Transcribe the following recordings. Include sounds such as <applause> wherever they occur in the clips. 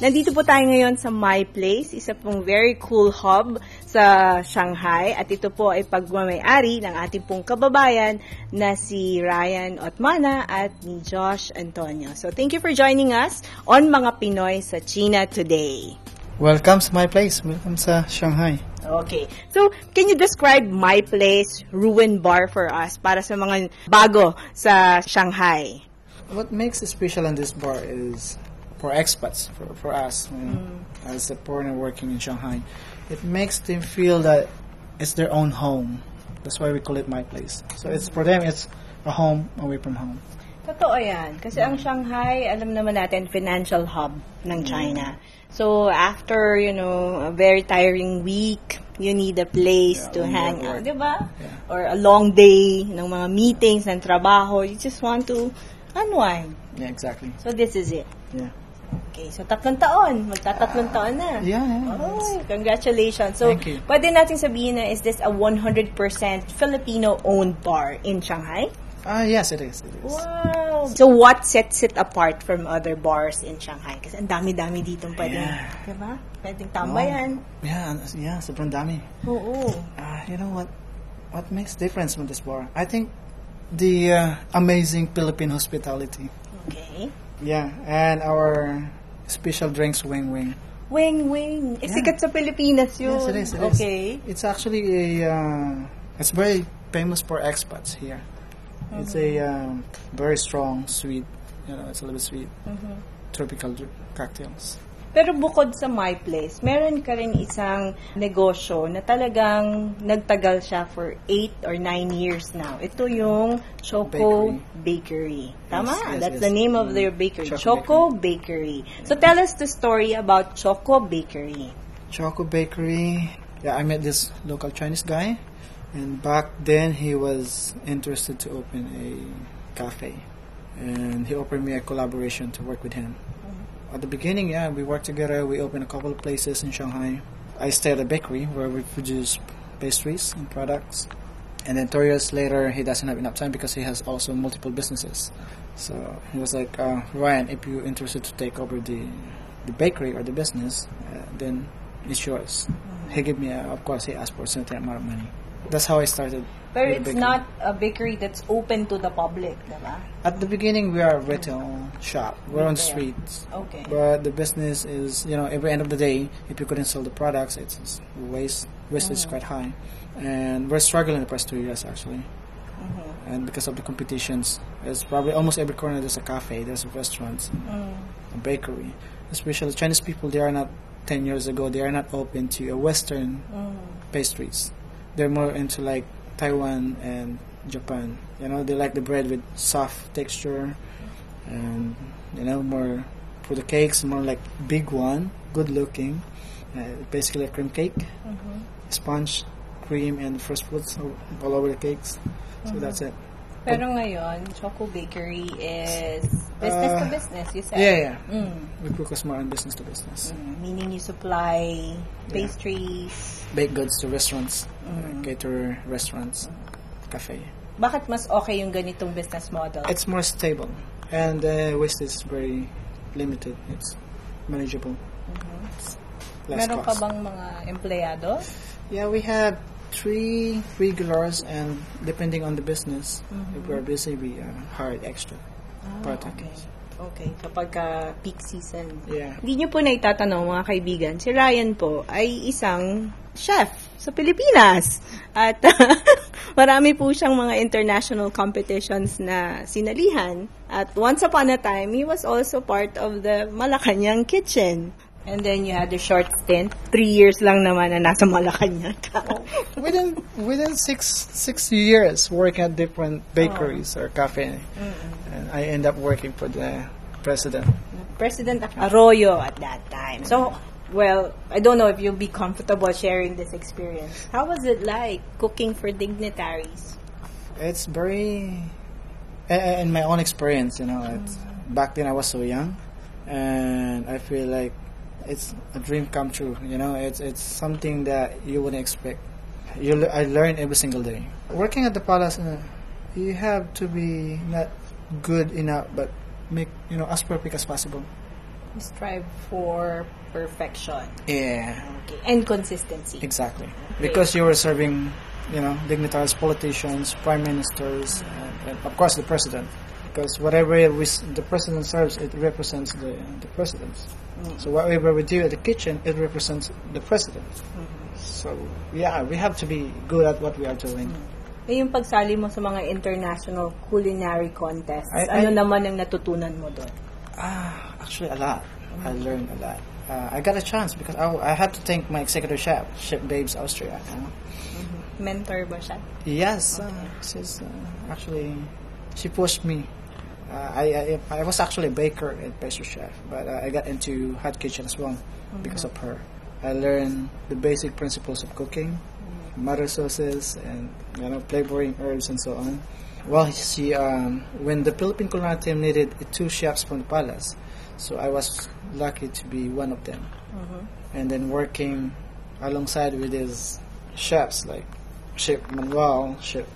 Nandito po tayo ngayon sa My Place, isa pong very cool hub sa Shanghai at ito po ay pagmamayari ng ating pong kababayan na si Ryan Otmana at ni Josh Antonio. So thank you for joining us on Mga Pinoy sa China today. Welcome to my place. Welcome sa Shanghai. Okay. So, can you describe My Place Ruin Bar for us para sa mga bago sa Shanghai? What makes it special in this bar is for expats, for, for us, you know, mm. as a foreigner working in Shanghai, it makes them feel that it's their own home. That's why we call it my place. So it's for them, it's a home away from home. Totoo yan. Kasi ang mm. Shanghai, alam naman natin, financial hub ng mm. China. So, after, you know, a very tiring week, you need a place Yeah, to hang out, di ba? Yeah. Or a long day ng mga meetings, ng trabaho. You just want to unwind. Yeah, exactly. So, this is it. Yeah. Okay, so tatlong taon. Magtatatlong taon na. Yeah, yeah. Oh, congratulations. So, Thank you. pwede natin sabihin na is this a 100% Filipino-owned bar in Shanghai? Ah, yes, it is. It is. Wow! So, what sets it apart from other bars in Shanghai? Kasi ang dami-dami dito pwedeng, Yeah. diba? Pwedeng tambayan. Yeah, yeah, sobrang dami. Oo. Uh, you know what? What makes difference with this bar? I think the uh, amazing Philippine hospitality. Okay. Yeah, and our special drinks, Weng Weng. Weng Weng. Eh, Yeah. sikat sa Pilipinas yun. Yes, it is. It is. okay. It's actually a. Uh, it's very famous for expats here. It's a um, very strong, sweet. You know, it's a little bit sweet. Tropical dr- cocktails. Pero bukod sa My Place, meron ka rin isang negosyo na talagang nagtagal siya for 8 or 9 years now. Ito yung Choco Bakery. Tama? Yes, yes, That's yes. the name of Mm. their bakery. Choco Choco Bakery. So tell us the story about Choco Bakery. Choco Bakery. Yeah, I met this local Chinese guy, and back then he was interested to open a cafe, and he offered me a collaboration to work with him. At the beginning, yeah, we worked together. We opened a couple of places in Shanghai. I stayed at a bakery where we produce pastries and products. And then two years later, he doesn't have enough time because he has also multiple businesses. So he was like, uh, Ryan, if you're interested to take over the the bakery or the business, uh, then it's yours. He gave me, a, of course, he asked for a certain amount of money. That's how I started. Pero it's bakery. not a bakery that's open to the public, diba? At the beginning, we are a retail shop. We're on the streets. Okay. But the business is, you know, every end of the day, if you couldn't sell the products, it's, it's waste. Waste is mm-hmm. quite high, and we're struggling the past two years actually. Mm-hmm. And because of the competitions, it's probably almost every corner there's a cafe, there's a restaurant, mm. a bakery. Especially the Chinese people, they are not ten years ago. They are not open to a Western mm. pastries. They're more into like Taiwan and Japan. You know, they like the bread with soft texture, and you know more for the cakes, more like big one, good looking. Uh, basically a cream cake, sponge, cream, and fresh fruits all- all over the cakes. So that's it. Pero ngayon, Choco Bakery is business to Uh, business, you said? Yeah, yeah. Mm. We focus more on business to business. Mm, Meaning you supply pastries. Baked goods to restaurants, uh, cater restaurants, cafe. Bakit mas okay yung ganitong business model? It's more stable, and the waste is very limited. It's manageable. It's less Meron ka cost. bang mga empleyado? Yeah, we have three regulars, and depending on the business, if we're busy, we uh, hire extra part-time. Okay. Okay, kapag ka peak season. Yeah. Hindi nyo po na itatanong mga kaibigan, si Ryan po ay isang chef sa Pilipinas. At <laughs> marami po siyang mga international competitions na sinalihan. At once upon a time, he was also part of the Malacanang Kitchen. And then you had a short stint, three years lang naman na nasa Malacanang ka. within within six six years working at different bakeries or cafe, and I end up working for the president. President Arroyo at that time. So, well, I don't know if you'll be comfortable sharing this experience. How was it like cooking for dignitaries? It's very, in my own experience, you know, it's, back then I was so young, and I feel like it's a dream come true. You know, it's it's something that you wouldn't expect. You I learn every single day. Working at the palace, uh, you have to be not good enough, but make you know as perfect as possible. Strive for perfection. Yeah, Okay. And consistency. exactly. Because you were serving, you know, dignitaries, politicians, prime ministers, and, and of course the president. Because whatever we, s- the president serves, it represents the the president. So whatever we do at the kitchen, it represents the president. So yeah, we have to be good at what we are doing. Eh, yung pagsali mo sa mga international culinary contests, I- ano I- naman ang natutunan mo doon? Ah, actually, a lot. I learned a lot. Uh, I got a chance because I, I had to thank my executive chef, Chef Babes Austria. you know. Mentor ba siya? Yes, uh, she's uh, actually she pushed me. I, I I was actually a baker and pastry chef, but uh, I got into hot kitchen as well because of her. I learned the basic principles of cooking, mother sauces, and you know flavoring herbs and so on. Well, she um, when the Philippine culinary team needed two chefs from the palace, so I was lucky to be one of them, and then working alongside with these chefs like Chef Manuel, Chef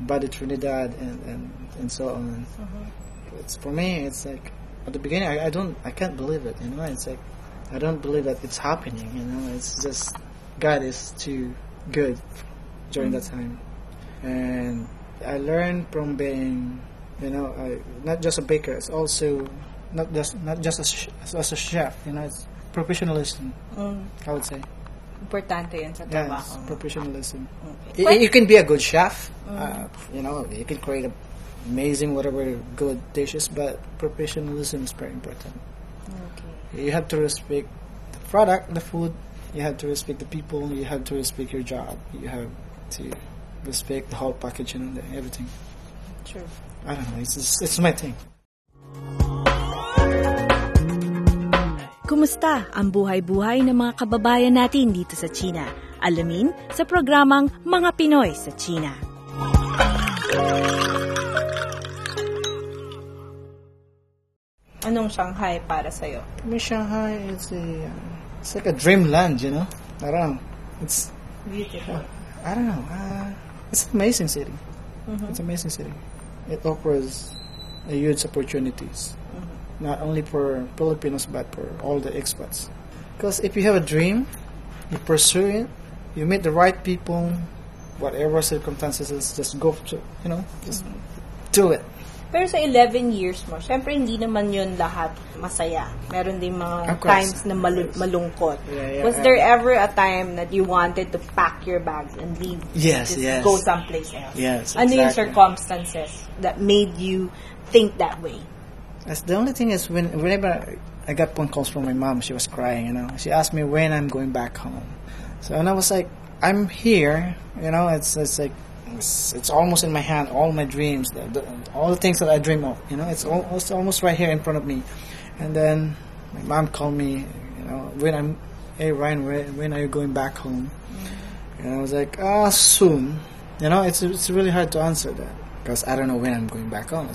Buddy Trinidad, and, and, and so on. It's for me. It's like at the beginning, I, I don't, I can't believe it. You know, it's like I don't believe that it's happening. You know, it's just God is too good during that time, and I learned from being, you know, I, not just a baker. It's also not just not just as, sh- as a chef. You know, it's professionalism. Mm. I would say. Importante yan sa trabaho. it's professionalism. Okay. Y- you can be a good chef. Uh, you know, you can create amazing whatever good dishes, but professionalism is very important. Okay. You have to respect the product, the food. You have to respect the people. You have to respect your job. You have to respect the whole package and everything. True. I don't know. It's just, it's my thing. Kumusta ang buhay-buhay ng mga kababayan natin dito sa China? Alamin sa programang Mga Pinoy sa China. Anong Shanghai para sa'yo? For me, Shanghai is a, it's like a dreamland. You know, I don't know. It's Beautiful. I don't know. Uh, it's an amazing city. It's an amazing city. It offers a huge opportunities, not only for Filipinos but for all the expats. Because if you have a dream, you pursue it, you meet the right people, whatever circumstances, is, just go to you know, just do it. Pero sa 11 years mo, syempre hindi naman yun lahat masaya. Meron din mga times na malu- malungkot. Yeah, yeah, Was yeah. there ever a time that you wanted to pack your bags and leave? Yes, Just yes. go someplace else? Yes, exactly. Ano yung circumstances that made you think that way? That's the only thing is when whenever I got phone calls from my mom, she was crying. You know, she asked me when I'm going back home. So and I was like, I'm here. You know, it's it's like it's, it's almost in my hand. All my dreams, the, the, all the things that I dream of. You know, it's almost almost right here in front of me. And then my mom called me. You know, when I'm, hey Ryan, when, when are you going back home? And I was like, ah, soon. You know, it's it's really hard to answer that because I don't know when I'm going back home.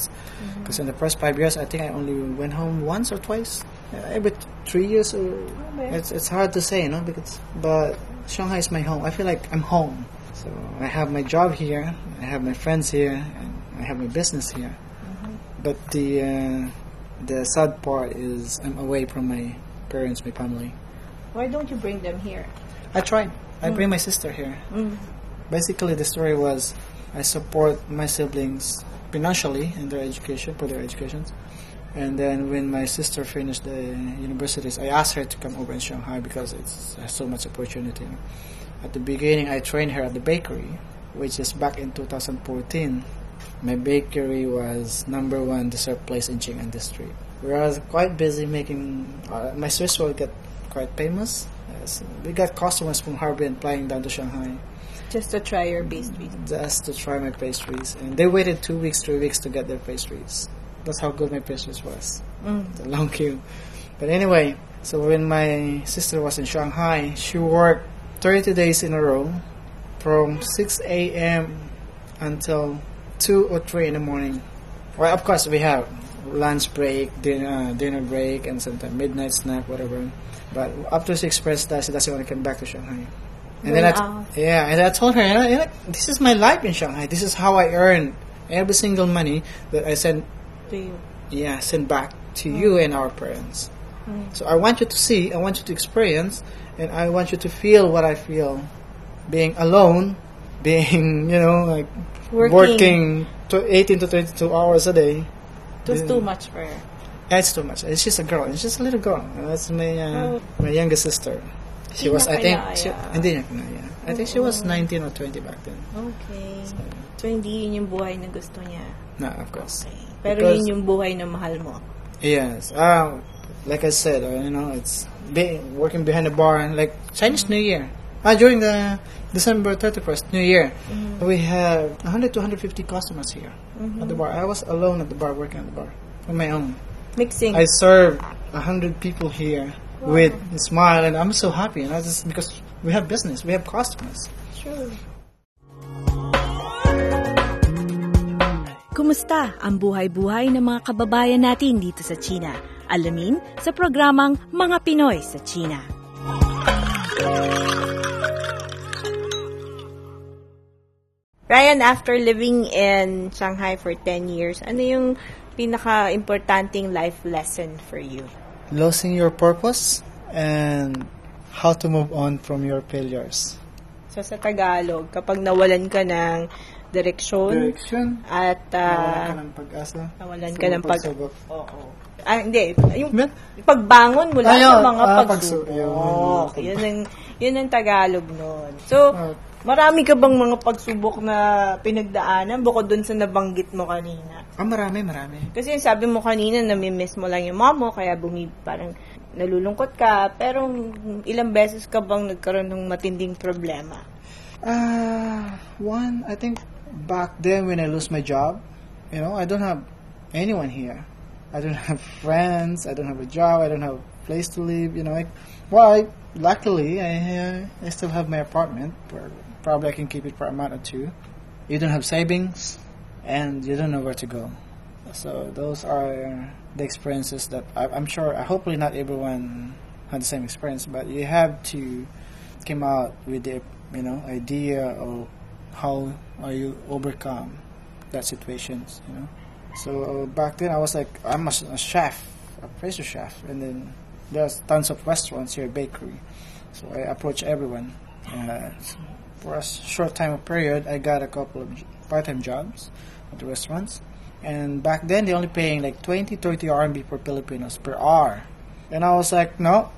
Because in the first five years, I think I only went home once or twice. Uh, every three years, or it's it's hard to say, you know. Because but Shanghai is my home. I feel like I'm home. So I have my job here. I have my friends here, and I have my business here. But the uh, the sad part is I'm away from my parents, my family. Why don't you bring them here? I tried. I bring my sister here. Basically, the story was I support my siblings financially in their education, for their educations. And then when my sister finished the universities, I asked her to come over in Shanghai because it's so much opportunity. At the beginning, I trained her at the bakery, which is back in 2014. My bakery was number one dessert place in Jing'an district. We were quite busy making. Uh, my sister get quite famous. We got customers from Harbin flying down to Shanghai Just to try your pastries. just to try my pastries, and they waited two weeks, three weeks to get their pastries. That's how good my pastries was. Mm. The long queue. But anyway, so when my sister was in Shanghai, she worked 30 days in a row from 6 a.m. until 2 or 3 in the morning. Well, of course, we have lunch break, dinner, dinner break, and sometimes midnight snack, whatever. But after she expressed that, she doesn't want to come back to Shanghai. And then I, yeah, and I told her, you know, you know, this is my life in Shanghai. This is how I earn every single money that I send To you. yeah, send back to you and our parents. So I want you to see, I want you to experience, and I want you to feel what I feel. Being alone, <laughs> being, you know, like Working. working, to 18 to 22 hours a day. Was too much for her. That's too much. It's just a girl. It's just a little girl. And That's my uh, Oh. my youngest sister. She was, I think, she, hindi niya kinaya. I think she was 19 or 20 back then. Okay. So, hindi yun yung buhay na gusto niya. No, of course. Okay. Pero Because- yun yung buhay na mahal mo. Yes. Um, like I said, uh, you know, it's be, working behind the bar, and like Chinese New Year. Ah, during the December 31st, New Year, we have 100 to 150 customers here at the bar. I was alone at the bar, working at the bar on my own. Mixing. I served 100 people here with a smile, and I'm so happy. And I just because we have business, we have customers. True. Kumusta ang buhay-buhay ng mga kababayan natin dito sa China? Alamin sa programang Mga Pinoy sa China. Ryan, after living in Shanghai for 10 years, ano yung pinaka-importanting life lesson for you? Losing your purpose and how to move on from your failures. So, sa Tagalog, kapag nawalan ka ng direksyon Direction. at Nawalan ah, ka ng pag-asa. nawalan ka ng pag... Oo. Ah, hindi. Yung pagbangon mula Ayun, sa mga ah, pagsubok. pagsubok. Yun ang, yun ang Tagalog nun. So, marami ka bang mga pagsubok na pinagdaanan bukod dun sa nabanggit mo kanina? Ah, marami, marami. Kasi yung sabi mo kanina, namimiss mo lang yung mom mo, kaya bumi, parang nalulungkot ka. Pero ilang beses ka bang nagkaroon ng matinding problema? Uh, one, I think back then when I lose my job, you know, I don't have anyone here. I don't <laughs> have friends. I don't have a job. I don't have a place to live. You know, like, well, I, luckily I uh, I still have my apartment. Where probably I can keep it for a month or two. You don't have savings, and you don't know where to go. So those are the experiences that I, I'm sure. Hopefully, not everyone had the same experience, but you have to come out with the you know idea of how are you overcome that situations you know so uh, back then i was like i'm a, a chef a pastry chef and then there's tons of restaurants here bakery so i approach everyone uh, for a short time period i got a couple of part-time jobs at the restaurants and back then they only paying like 20 30 rmb for filipinos per hour and i was like no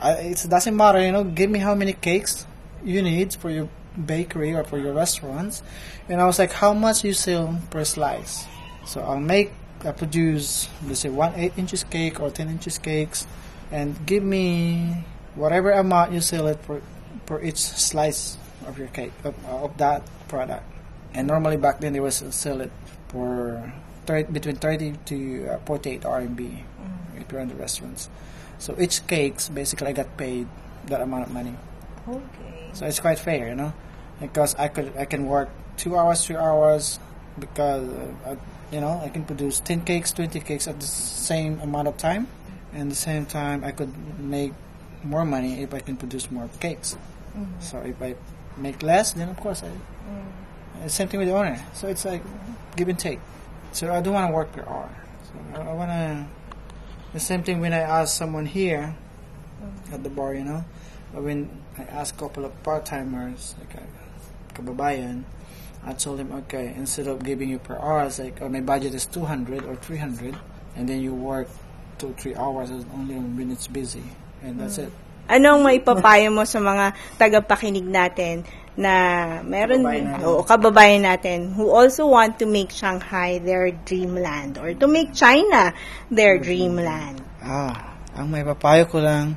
I, it doesn't matter, you know. Give me how many cakes you need for your bakery or for your restaurants, and I was like, how much you sell per slice? So I'll make, I produce, let's say one eight inches cake or ten inches cakes, and give me whatever amount you sell it for, for each slice of your cake of, of that product. And normally back then they was sell it for 30, between thirty to uh, forty eight RMB if you're in the restaurants. So each cakes basically I got paid that amount of money. Okay. So it's quite fair, you know, because I could I can work two hours, three hours, because uh, I, you know I can produce ten cakes, twenty cakes at the same amount of time, and the same time I could make more money if I can produce more cakes. So if I make less, then of course I. uh, Same thing with the owner. So it's like give and take. So I don't want to work per hour. So I, I want to. The same thing when I ask someone here at the bar, you know, when I ask a couple of part timers, like a kababayan, I told him, okay, instead of giving you per hour, it's like, oh, my budget is 200 or 300, and then you work two, three hours only when it's busy, and that's it. Anong maipapayo mo sa mga tagapakinig natin na meron Kababayan natin. o kababayan natin who also want to make Shanghai their dreamland or to make China their dreamland? Ah, ang may papayo ko lang,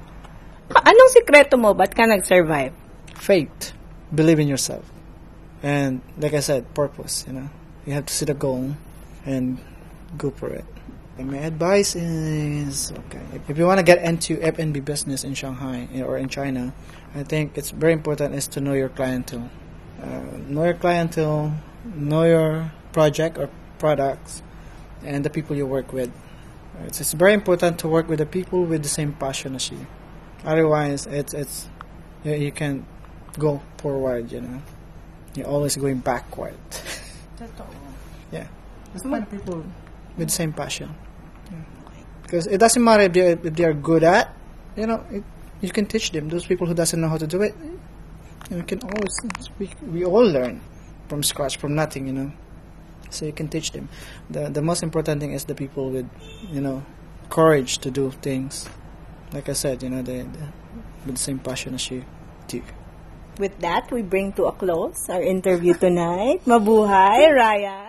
Anong sikreto mo? Ba't ka nag-survive? Faith. Believe in yourself. And like I said, purpose, you know. You have to set a goal and go for it. And my advice is okay. If you want to get into F&B business in Shanghai or in China, I think it's very important is to know your clientele. Uh, know your clientele, know your project or products, and the people you work with. It's, it's very important to work with the people with the same passion as you. Otherwise, it's it's you, you can go forward. You know, you're always going backward. <laughs> yeah, just find people with the same passion. Because it doesn't matter if they if they are good at, you know, it, you can teach them. Those people who doesn't know how to do it, you, can always we we all learn from scratch from nothing. You know, so you can teach them. the The most important thing is the people with, you know, courage to do things. Like I said, you know, they, they with the same passion as you do. With that, we bring to a close our interview tonight. Mabuhay, Ryan!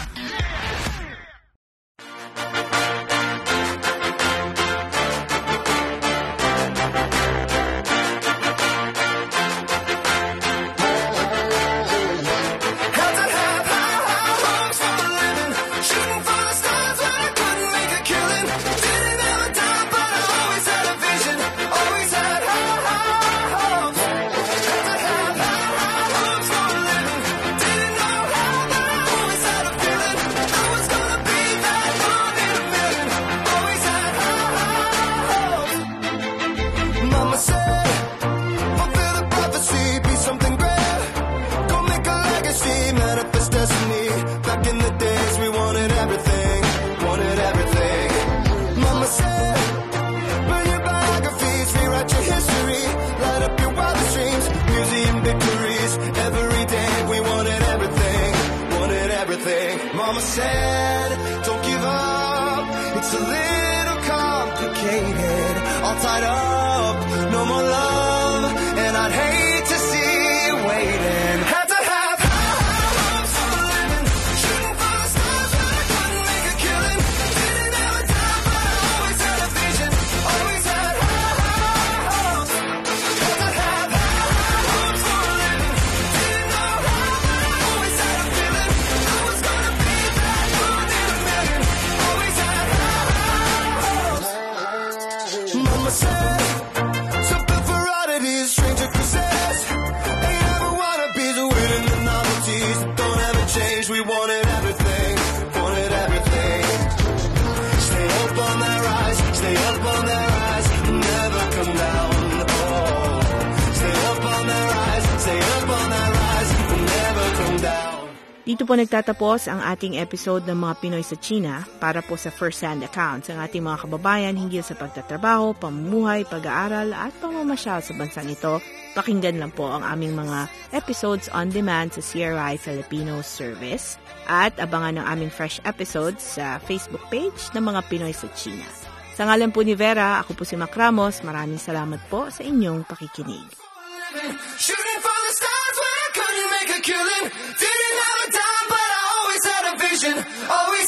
Dito po nagtatapos ang ating episode ng mga Pinoy sa China para po sa first-hand accounts ng ating mga kababayan hinggil sa pagtatrabaho, pamumuhay, pag-aaral at pamamasyal sa bansang ito. Pakinggan lang po ang aming mga episodes on demand sa CRI Filipino Service at abangan ang aming fresh episodes sa Facebook page ng mga Pinoy sa China. Sa ngalan po ni Vera, ako po si Mac Ramos. Maraming salamat po sa inyong pakikinig. Shooting for the stars I couldn't make a killing. Didn't have a dime,